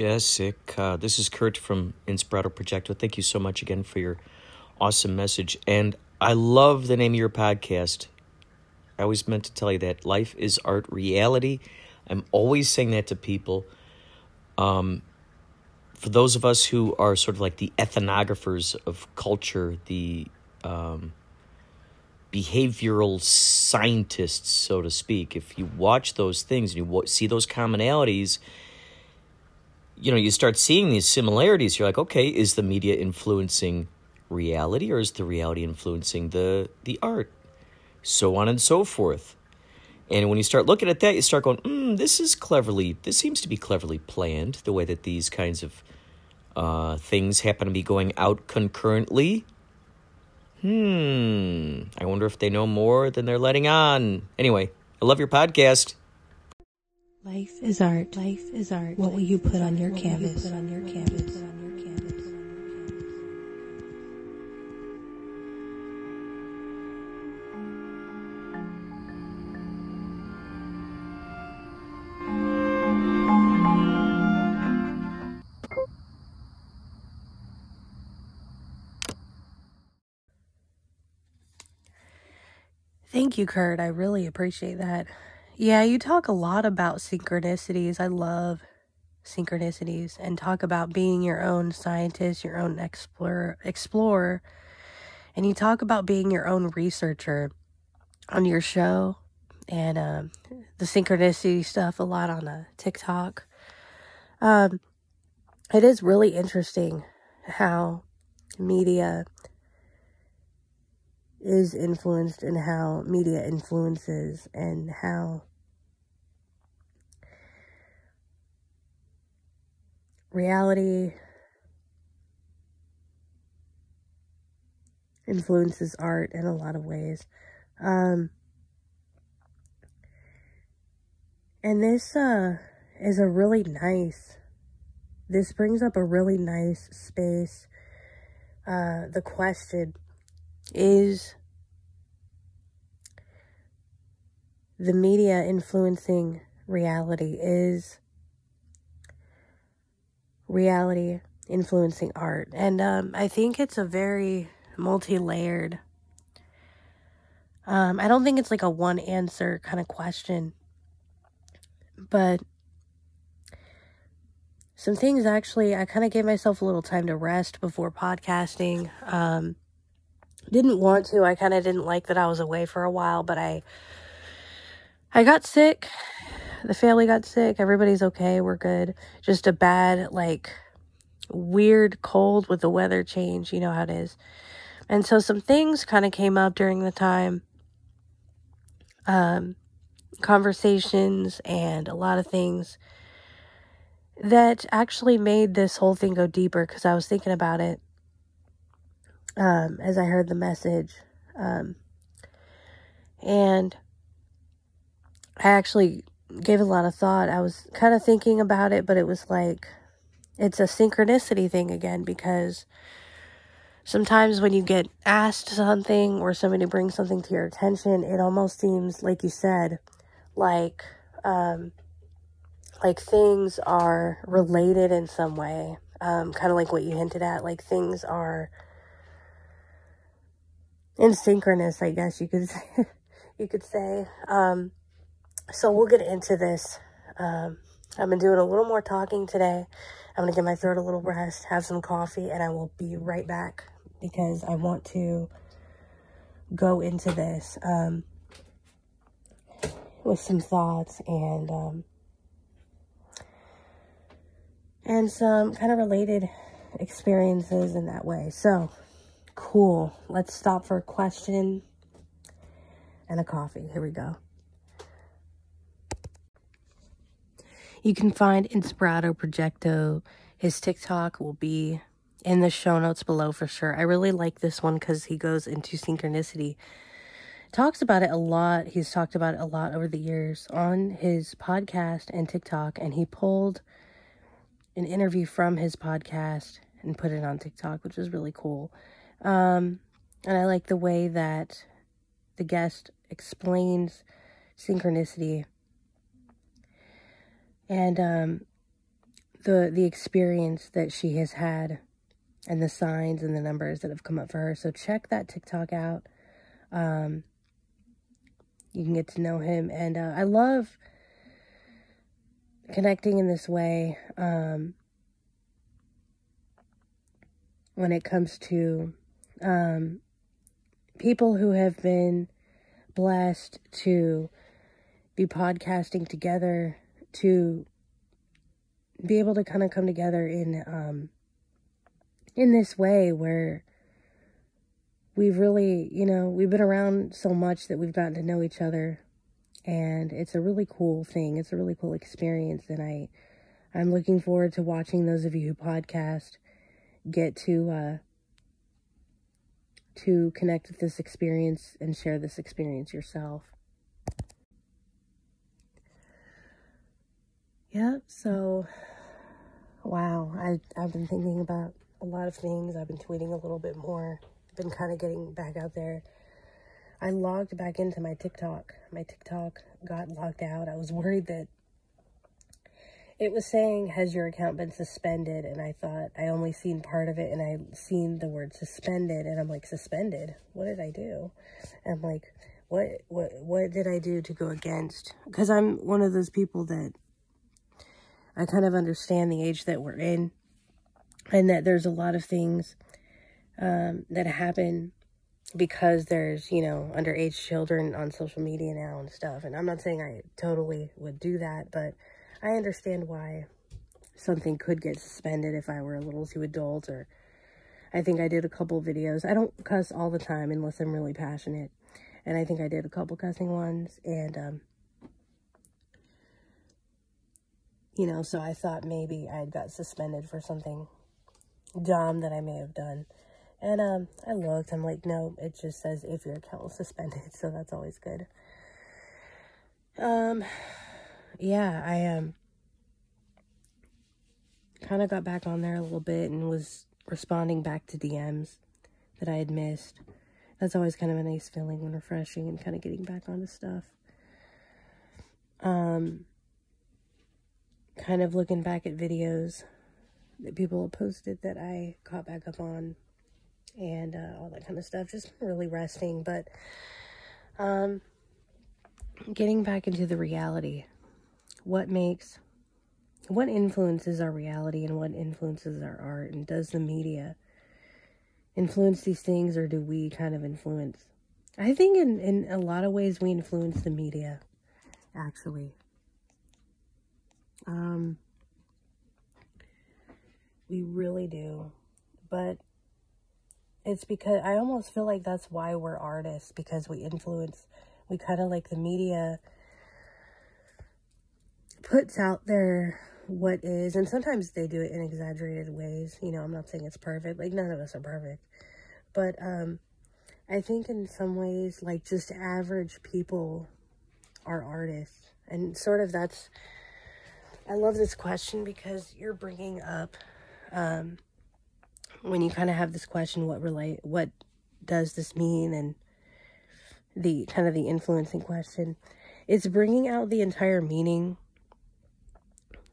Jessica. This is Kurt from Inspirato Projecto. Thank you so much again for your awesome message. And I love the name of your podcast. I always meant to tell you that life is art reality. I'm always saying that to people. Um, for those of us who are sort of like the ethnographers of culture, the um, behavioral scientists, so to speak, if you watch those things and you see those commonalities, you know, you start seeing these similarities. You're like, okay, is the media influencing reality or is the reality influencing the the art? So on and so forth. And when you start looking at that, you start going, mm, this is cleverly, this seems to be cleverly planned, the way that these kinds of uh, things happen to be going out concurrently. Hmm, I wonder if they know more than they're letting on. Anyway, I love your podcast. Life is art. Life is art. What will you put on your canvas? Put on your canvas. Thank you, Kurt. I really appreciate that. Yeah, you talk a lot about synchronicities. I love synchronicities and talk about being your own scientist, your own explorer, explorer. And you talk about being your own researcher on your show and um, the synchronicity stuff a lot on uh, TikTok. Um, it is really interesting how media is influenced and how media influences and how reality influences art in a lot of ways. Um, and this uh, is a really nice, this brings up a really nice space. Uh, the question is the media influencing reality? Is reality influencing art? And um, I think it's a very multi layered. Um, I don't think it's like a one answer kind of question, but some things actually, I kind of gave myself a little time to rest before podcasting. Um, didn't want to. I kind of didn't like that I was away for a while, but I I got sick. The family got sick. Everybody's okay. We're good. Just a bad like weird cold with the weather change, you know how it is. And so some things kind of came up during the time. Um conversations and a lot of things that actually made this whole thing go deeper because I was thinking about it um, as I heard the message. Um, and I actually gave a lot of thought. I was kind of thinking about it, but it was like, it's a synchronicity thing again because sometimes when you get asked something or somebody brings something to your attention, it almost seems, like you said, like, um, like things are related in some way. Um, kind of like what you hinted at, like things are in synchronous, I guess you could say, you could say. Um, so we'll get into this. Um, I've been doing a little more talking today. I'm going to give my throat a little rest, have some coffee, and I will be right back because I want to go into this um, with some thoughts and um, and some kind of related experiences in that way. So, Cool. Let's stop for a question and a coffee. Here we go. You can find Inspirato Projecto. His TikTok will be in the show notes below for sure. I really like this one because he goes into synchronicity. Talks about it a lot. He's talked about it a lot over the years on his podcast and TikTok, and he pulled an interview from his podcast and put it on TikTok, which is really cool. Um, and I like the way that the guest explains synchronicity. And um, the the experience that she has had and the signs and the numbers that have come up for her. So check that TikTok out. Um, you can get to know him, and uh, I love connecting in this way. Um, when it comes to um, people who have been blessed to be podcasting together, to be able to kind of come together in um, in this way where we've really, you know, we've been around so much that we've gotten to know each other and it's a really cool thing. It's a really cool experience and I I'm looking forward to watching those of you who podcast get to uh to connect with this experience and share this experience yourself. Yeah, so wow, I I've been thinking about a lot of things. I've been tweeting a little bit more. I've Been kind of getting back out there. I logged back into my TikTok. My TikTok got locked out. I was worried that it was saying, has your account been suspended? And I thought I only seen part of it and I seen the word suspended and I'm like, suspended? What did I do? And I'm like, what, what, what did I do to go against? Because I'm one of those people that I kind of understand the age that we're in and that there's a lot of things um, that happen because there's, you know, underage children on social media now and stuff. And I'm not saying I totally would do that, but I understand why something could get suspended if I were a little too adult or I think I did a couple videos. I don't cuss all the time unless I'm really passionate. And I think I did a couple cussing ones and um you know, so I thought maybe I had got suspended for something dumb that I may have done. And um I looked, I'm like, no, it just says if your account was suspended, so that's always good. Um yeah, I um kind of got back on there a little bit and was responding back to DMs that I had missed. That's always kind of a nice feeling when refreshing and kind of getting back onto stuff. Um kind of looking back at videos that people have posted that I caught back up on and uh, all that kind of stuff. Just really resting, but um getting back into the reality what makes what influences our reality and what influences our art and does the media influence these things or do we kind of influence i think in in a lot of ways we influence the media actually um we really do but it's because i almost feel like that's why we're artists because we influence we kind of like the media puts out there what is, and sometimes they do it in exaggerated ways. You know, I'm not saying it's perfect. Like none of us are perfect, but um, I think in some ways, like just average people are artists, and sort of that's. I love this question because you're bringing up um, when you kind of have this question, what relate, what does this mean, and the kind of the influencing question. It's bringing out the entire meaning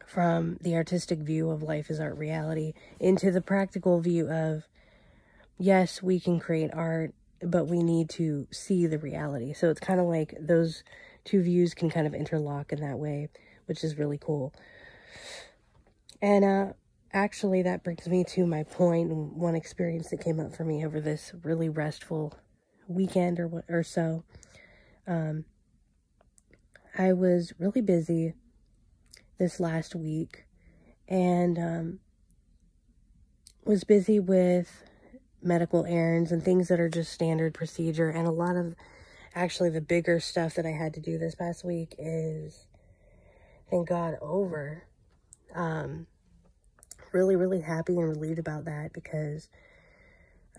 from the artistic view of life as art reality into the practical view of yes, we can create art, but we need to see the reality. So it's kind of like those two views can kind of interlock in that way, which is really cool. And uh, actually, that brings me to my point one experience that came up for me over this really restful weekend or or so. Um, I was really busy this last week and um, was busy with medical errands and things that are just standard procedure. And a lot of actually the bigger stuff that I had to do this past week is, thank God, over. Um, really, really happy and relieved about that because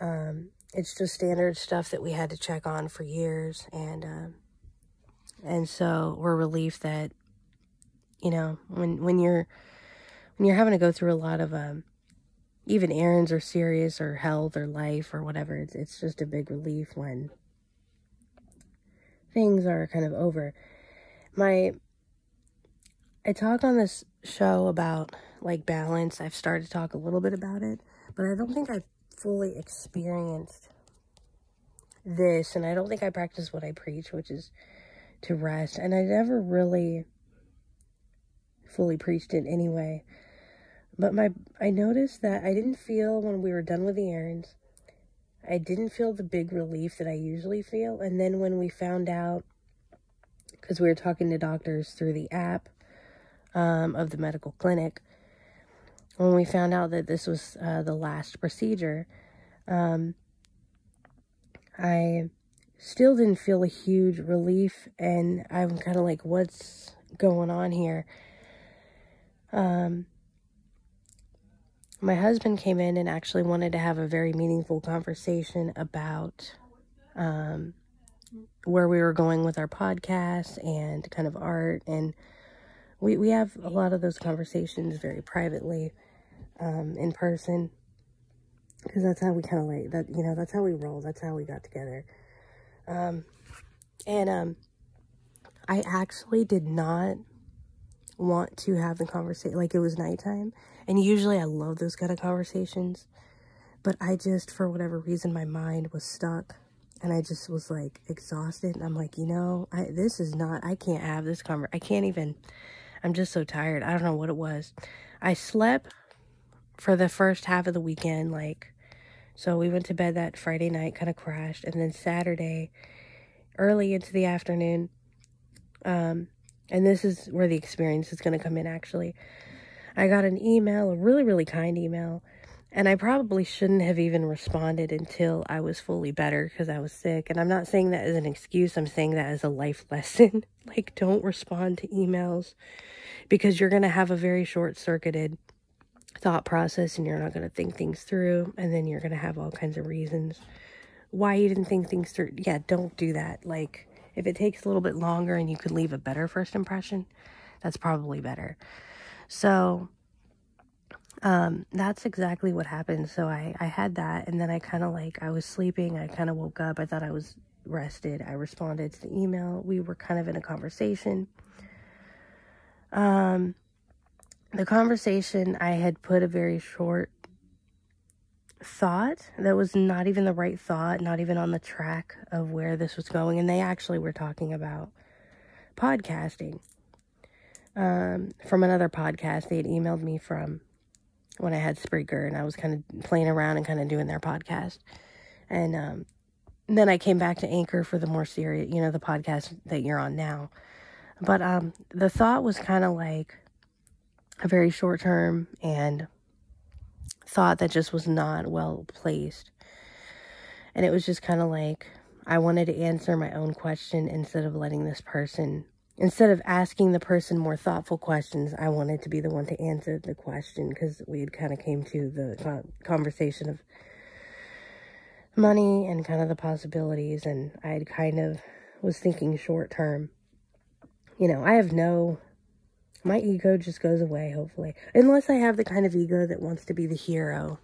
um, it's just standard stuff that we had to check on for years. And, uh, and so we're relieved that you know, when when you're when you're having to go through a lot of um even errands or serious or health or life or whatever, it's it's just a big relief when things are kind of over. My I talk on this show about like balance, I've started to talk a little bit about it, but I don't think I've fully experienced this, and I don't think I practice what I preach, which is to rest. And I never really fully preached it anyway. But my I noticed that I didn't feel when we were done with the errands. I didn't feel the big relief that I usually feel. And then when we found out, because we were talking to doctors through the app um, of the medical clinic, when we found out that this was uh, the last procedure, um, I still didn't feel a huge relief. And I'm kind of like, what's going on here? Um, my husband came in and actually wanted to have a very meaningful conversation about um, where we were going with our podcast and kind of art. And we, we have a lot of those conversations very privately um, in person because that's how we kind of like that, you know, that's how we roll. That's how we got together. Um, and um, I actually did not want to have the conversation. Like it was nighttime. And usually I love those kind of conversations. But I just, for whatever reason, my mind was stuck. And I just was like exhausted. And I'm like, you know, I, this is not, I can't have this conversation. I can't even, I'm just so tired. I don't know what it was. I slept for the first half of the weekend. Like, so we went to bed that Friday night, kind of crashed. And then Saturday, early into the afternoon, um, and this is where the experience is going to come in actually. I got an email, a really, really kind email, and I probably shouldn't have even responded until I was fully better because I was sick. And I'm not saying that as an excuse, I'm saying that as a life lesson. like, don't respond to emails because you're going to have a very short circuited thought process and you're not going to think things through. And then you're going to have all kinds of reasons why you didn't think things through. Yeah, don't do that. Like, if it takes a little bit longer and you could leave a better first impression, that's probably better. So, um, that's exactly what happened. So I, I had that and then I kind of like, I was sleeping. I kind of woke up. I thought I was rested. I responded to the email. We were kind of in a conversation. Um, the conversation, I had put a very short thought that was not even the right thought, not even on the track of where this was going. And they actually were talking about podcasting um, from another podcast. They had emailed me from when I had Spreaker and I was kind of playing around and kind of doing their podcast. And um, then I came back to Anchor for the more serious, you know, the podcast that you're on now. But um, the thought was kind of like a very short term and thought that just was not well placed. And it was just kind of like I wanted to answer my own question instead of letting this person, instead of asking the person more thoughtful questions, I wanted to be the one to answer the question because we had kind of came to the conversation of money and kind of the possibilities. And I had kind of was thinking short term. You know, I have no my ego just goes away, hopefully. Unless I have the kind of ego that wants to be the hero.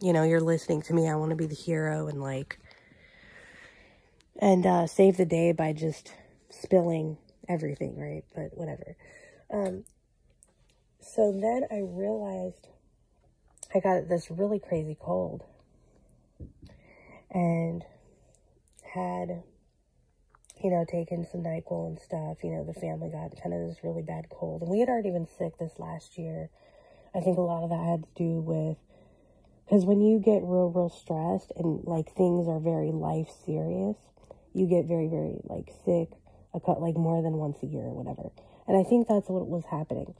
You know, you're listening to me, I want to be the hero and like, and uh, save the day by just spilling everything, right? But whatever. Um, so then I realized I got this really crazy cold and had you know, taking some NyQuil and stuff, you know, the family got kind of this really bad cold. And we had already been sick this last year. I think a lot of that had to do with, because when you get real, real stressed and like things are very life serious, you get very, very like sick, a cut like more than once a year or whatever. And I think that's what was happening.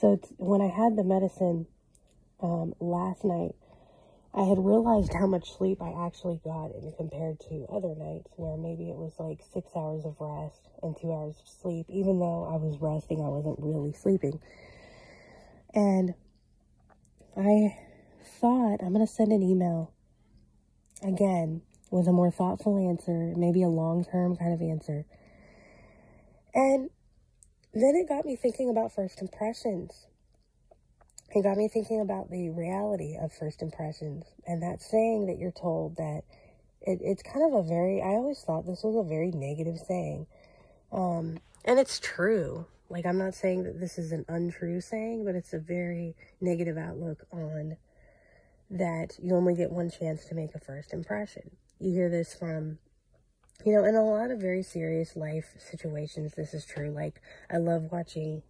So when I had the medicine um, last night, I had realized how much sleep I actually got in compared to other nights where maybe it was like six hours of rest and two hours of sleep. Even though I was resting, I wasn't really sleeping. And I thought I'm going to send an email again with a more thoughtful answer, maybe a long term kind of answer. And then it got me thinking about first impressions. It got me thinking about the reality of first impressions and that saying that you're told that it, it's kind of a very i always thought this was a very negative saying. Um, and it's true. Like, I'm not saying that this is an untrue saying, but it's a very negative outlook on that you only get one chance to make a first impression. You hear this from, you know, in a lot of very serious life situations, this is true. Like, I love watching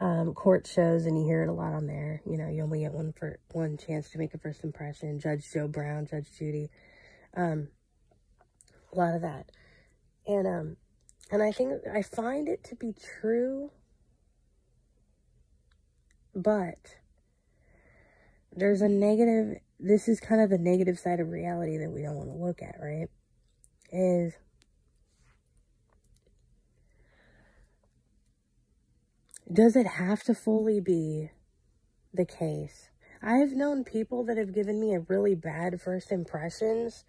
um, court shows, and you hear it a lot on there. You know, you only get one for one chance to make a first impression. Judge Joe Brown, Judge Judy, um, a lot of that, and um, and I think I find it to be true, but there's a negative, this is kind of the negative side of reality that we don't want to look at, right? Is does it have to fully be the case? I've known people that have given me a really bad first impressions,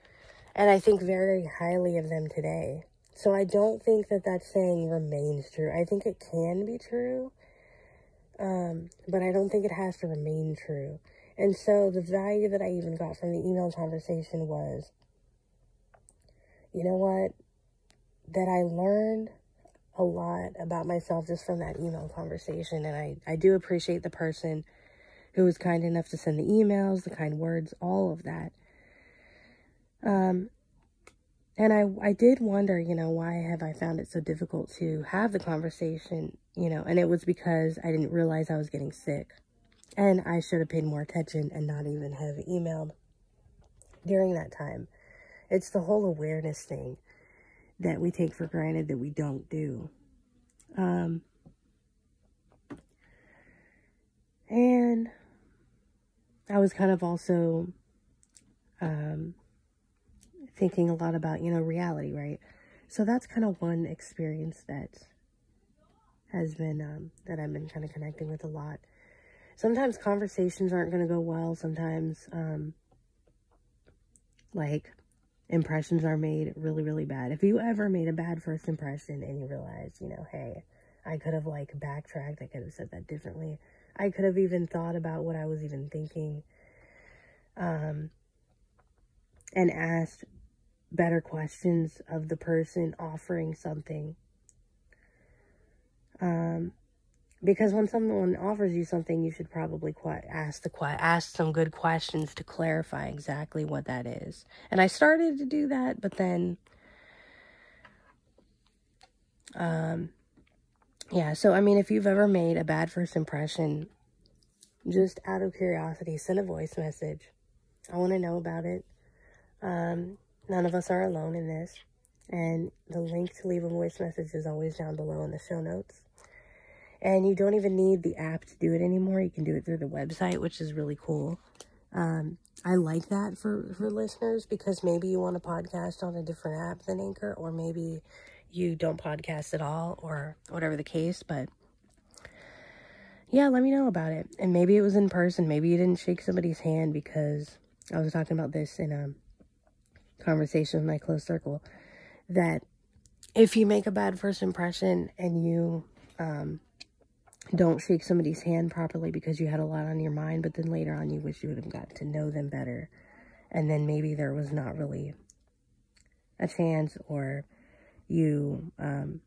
and I think very highly of them today. So I don't think that that saying remains true. I think it can be true, um, but I don't think it has to remain true. And so the value that I even got from the email conversation was, you know what? That I learned a lot about myself just from that email conversation. And I, I do appreciate the person who was kind enough to send the emails, the kind words, all of that. Um, and I, I did wonder, you know, why have I found it so difficult to have the conversation, you know, and it was because I didn't realize I was getting sick. And I should have paid more attention and not even have emailed during that time. It's the whole awareness thing that we take for granted that we don't do. Um, and I was kind of also um, thinking a lot about, you know, reality, right? So that's kind of one experience that has been, um, that I've been kind of connecting with a lot. Sometimes conversations aren't going to go well. Sometimes, um, like, impressions are made really, really bad. If you ever made a bad first impression and you realize, you know, hey, I could have, like, backtracked, I could have said that differently. I could have even thought about what I was even thinking. Um, and asked better questions of the person offering something. Um, because when someone offers you something, you should probably ask the ask some good questions to clarify exactly what that is. And I started to do that, but then, um, yeah. So I mean, if you've ever made a bad first impression, just out of curiosity, send a voice message. I want to know about it. Um, None of us are alone in this. And the link to leave a voice message is always down below in the show notes. And you don't even need the app to do it anymore. You can do it through the website, which is really cool. Um, I like that for, for listeners because maybe you want a podcast on a different app than Anchor, or maybe you don't podcast at all, or whatever the case. But yeah, let me know about it. And maybe it was in person. Maybe you didn't shake somebody's hand because I was talking about this in a conversation with my close circle that if you make a bad first impression and you um, don't shake somebody's hand properly because you had a lot on your mind, but then later on you wish you would have gotten to know them better, and then maybe there was not really a chance, or you um,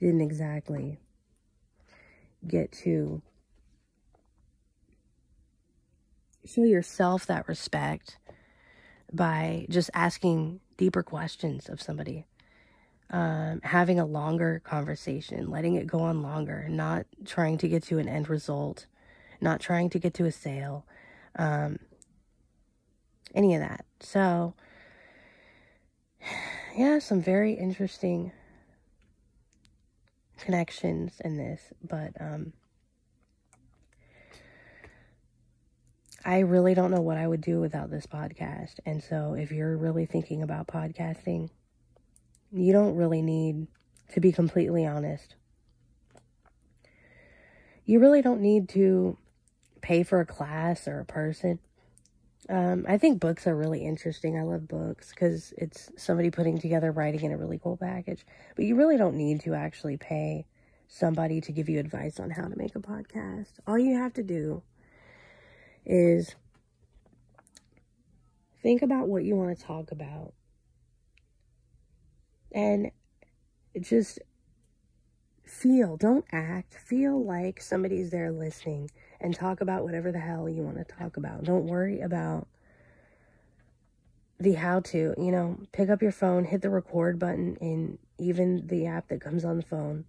didn't exactly get to show yourself that respect by just asking deeper questions of somebody, um, having a longer conversation, letting it go on longer, not trying to get to an end result, not trying to get to a sale, um, any of that. So, yeah, some very interesting connections in this, but um, I really don't know what I would do without this podcast. And so if you're really thinking about podcasting, you don't really need to be completely honest. You really don't need to pay for a class or a person. Um, I think books are really interesting. I love books because it's somebody putting together writing in a really cool package. But you really don't need to actually pay somebody to give you advice on how to make a podcast. All you have to do is think about what you want to talk about and just feel, don't act, feel like somebody's there listening and talk about whatever the hell you want to talk about. Don't worry about the how to, you know, pick up your phone, hit the record button in even the app that comes on the phone,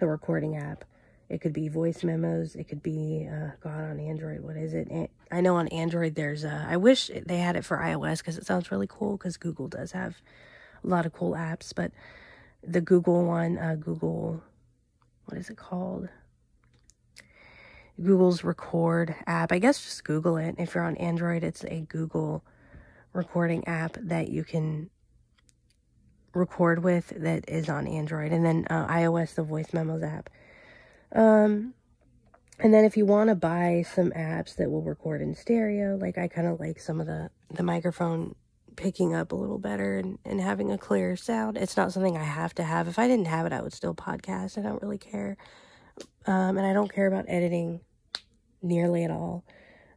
the recording app. It could be voice memos. It could be, uh, God, on Android, what is it? I know on Android there's, uh, I wish they had it for iOS because it sounds really cool because Google does have a lot of cool apps, but the Google one, uh, Google, what is it called? Google's record app. I guess just Google it. If you're on Android, it's a Google recording app that you can record with that is on Android. And then uh, iOS, the voice memos app. Um, and then if you want to buy some apps that will record in stereo, like I kind of like some of the, the microphone picking up a little better and, and having a clearer sound. It's not something I have to have. If I didn't have it, I would still podcast. I don't really care. Um, and I don't care about editing nearly at all.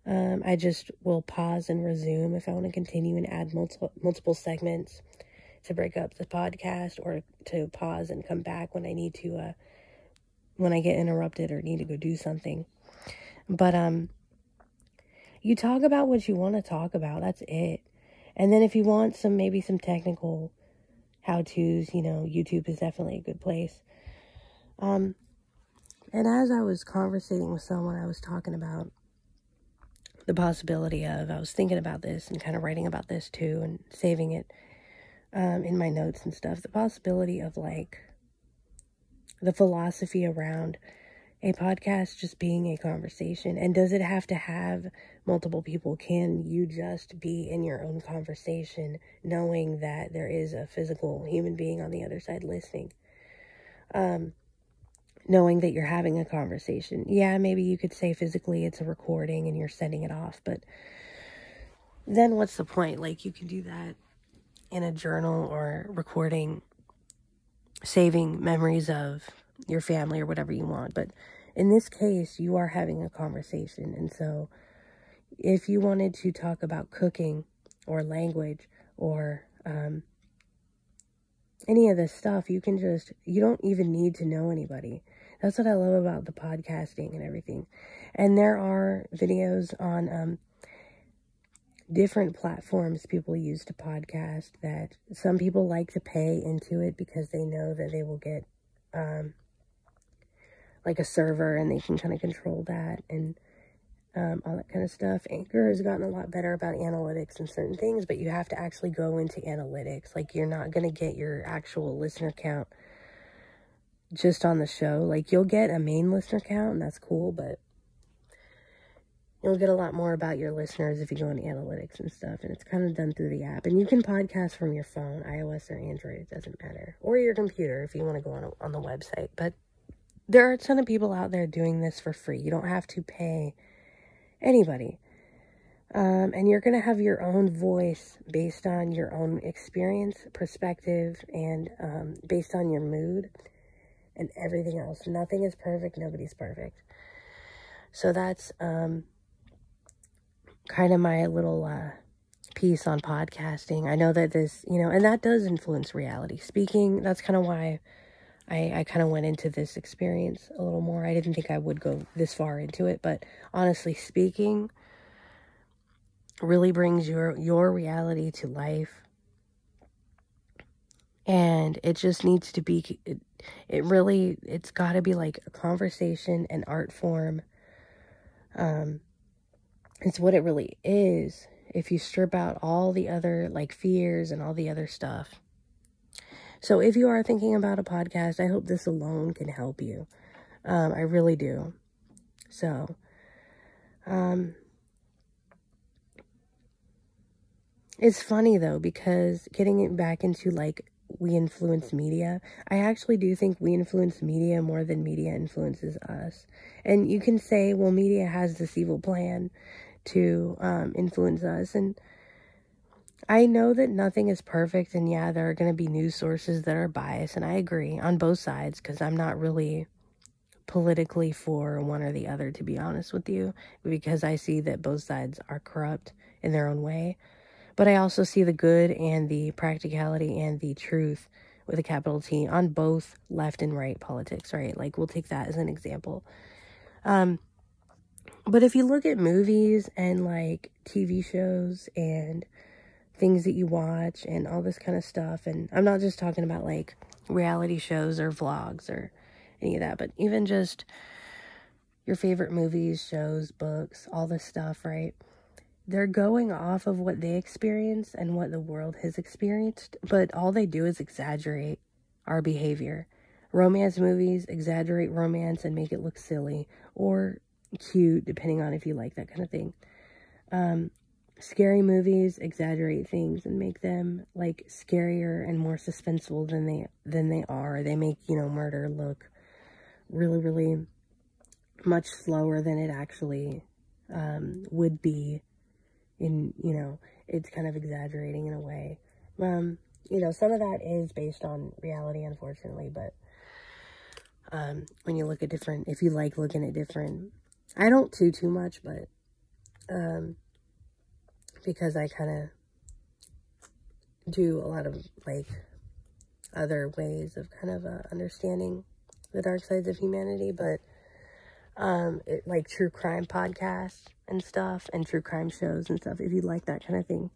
Um, I just will pause and resume if I want to continue and add multiple multiple segments to break up the podcast or to pause and come back when I need to uh, when I get interrupted or need to go do something. But um you talk about what you want to talk about. That's it. And then if you want some maybe some technical how-tos, you know, YouTube is definitely a good place. Um and as I was conversating with someone, I was talking about the possibility of, I was thinking about this and kind of writing about this too and saving it um, in my notes and stuff. The possibility of like the philosophy around a podcast just being a conversation. And does it have to have multiple people? Can you just be in your own conversation knowing that there is a physical human being on the other side listening? Um, knowing that you're having a conversation. Yeah, maybe you could say physically it's a recording and you're sending it off, but then what's the point? Like, you can do that in a journal or recording, saving memories of your family or whatever you want. But in this case, you are having a conversation. And so, if you wanted to talk about cooking or language or um, any of this stuff, you can just, you don't even need to know anybody. That's what I love about the podcasting and everything. And there are videos on um, different platforms people use to podcast that some people like to pay into it because they know that they will get um, like a server and they can kind of control that and um, all that kind of stuff. Anchor has gotten a lot better about analytics and certain things, but you have to actually go into analytics. Like, you're not going to get your actual listener count just on the show. Like you'll get a main listener count and that's cool, but you'll get a lot more about your listeners if you go into analytics and stuff. And it's kind of done through the app. And you can podcast from your phone, iOS or Android, it doesn't matter. Or your computer if you want to go on, a, on the website. But there are a ton of people out there doing this for free. You don't have to pay anybody. Um, and you're going to have your own voice based on your own experience, perspective, and um, based on your mood and everything else. Nothing is perfect, nobody's perfect. So that's um, kind of my little uh, piece on podcasting. I know that this, you know, and that does influence reality. Speaking, that's kind of why I, I kind of went into this experience a little more. I didn't think I would go this far into it, but honestly speaking, really brings your your reality to life. And it just needs to be it, it really it's got to be like a conversation an art form. Um it's what it really is. If you strip out all the other like fears and all the other stuff so if you are thinking about a podcast i hope this alone can help you um i really do so um it's funny though because getting it back into like we influence media. I actually do think we influence media more than media influences us. And you can say, well, media has this evil plan to um, influence us. And I know that nothing is perfect. And yeah, there are going to be news sources that are biased. And I agree on both sides because I'm not really politically for one or the other, to be honest with you, because I see that both sides are corrupt in their own way. But I also see the good and the practicality and the truth with a capital T on both left and right politics, right? Like we'll take that as an example. Um but if you look at movies and like TV shows and things that you watch and all this kind of stuff and I'm not just talking about like reality shows or vlogs or any of that, but even just your favorite movies, shows, books, all this stuff, right? They're going off of what they experience and what the world has experienced, but all they do is exaggerate our behavior. Romance movies exaggerate romance and make it look silly or cute, depending on if you like that kind of thing. Um, scary movies exaggerate things and make them like scarier and more suspenseful than they than they are. They make you know murder look really really much slower than it actually um, would be. In you know, it's kind of exaggerating in a way. Um, you know, some of that is based on reality, unfortunately, but um, when you look at different, if you like looking at different, I don't too too much, but um, because I kind of do a lot of like other ways of kind of uh, understanding the dark sides of humanity, but um, it, like true crime podcasts and stuff and true crime shows and stuff, if you like that kind of thing.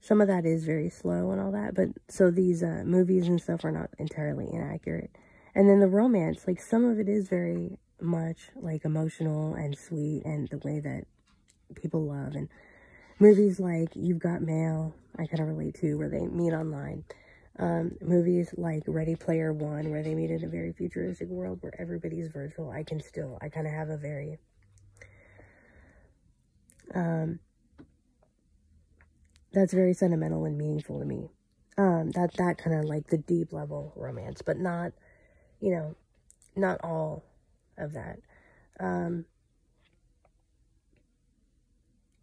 Some of that is very slow and all that, but so these uh, movies and stuff are not entirely inaccurate. And then the romance, like some of it is very much like emotional and sweet and the way that people love and movies like You've Got Mail, I kind of relate to, where they meet online. Um, movies like Ready Player One, where they meet in a very futuristic world where everybody's virtual. I can still, I kind of have a very, um, that's very sentimental and meaningful to me. Um, that, that kind of like the deep level romance, but not, you know, not all of that. Um,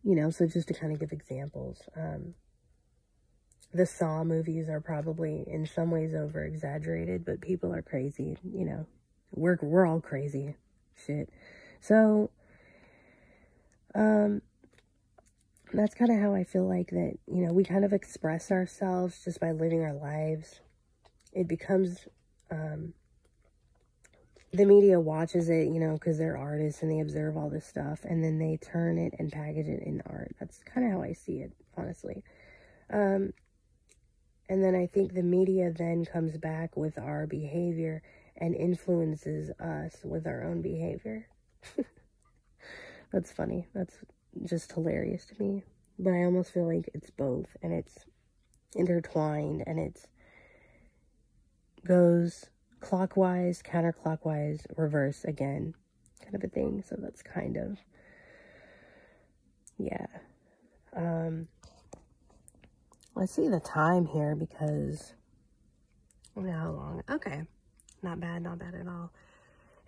you know, so just to kind of give examples, um, the Saw movies are probably in some ways over exaggerated, but people are crazy, you know. We're we're all crazy. Shit. So um that's kind of how I feel like that, you know, we kind of express ourselves just by living our lives. It becomes um the media watches it, you know, because they're artists and they observe all this stuff and then they turn it and package it in art. That's kind of how I see it, honestly. Um, and then I think the media then comes back with our behavior and influences us with our own behavior. That's funny. That's just hilarious to me. But I almost feel like it's both and it's intertwined and it's goes clockwise, counterclockwise, reverse again, kind of a thing. So that's kind of, yeah. Um, let's see the time here because, how long. Okay. Not bad, not bad at all.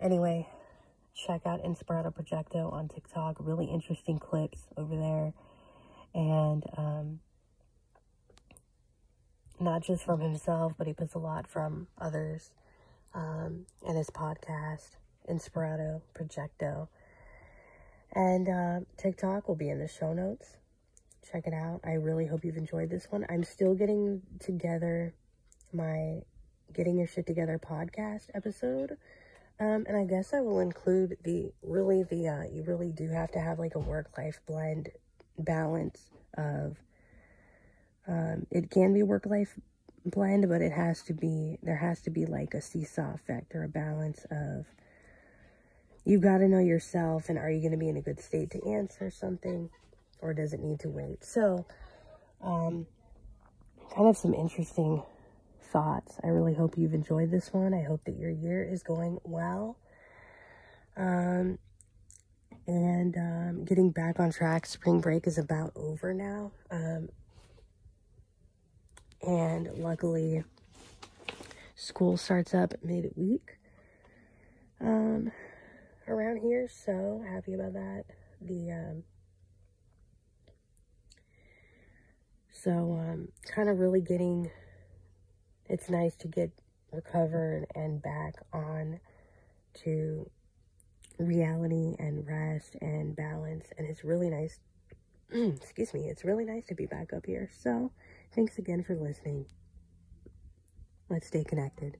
Anyway, check out Inspirato Projecto on TikTok. Really interesting clips over there. And, um, not just from himself, but he puts a lot from others um, and his podcast, Inspirato Projecto. And uh, TikTok will be in the show notes. Check it out. I really hope you've enjoyed this one. I'm still getting together my Getting Your Shit Together podcast episode. Um, and I guess I will include the really the uh, you really do have to have like a work life blend balance of um, it can be work life blend, but it has to be, there has to be like a seesaw effect or a balance of you've got to know yourself and are you going to be in a good state to answer something or does it need to wait? So, um, kind of some interesting thoughts. I really hope you've enjoyed this one. I hope that your year is going well. Um, and um, getting back on track. Spring break is about over now. Um, and luckily school starts up midweek um around here so happy about that. The um so um kind of really getting it's nice to get recovered and back on to reality and rest and balance and it's really nice excuse me it's really nice to be back up here so Thanks again for listening. Let's stay connected.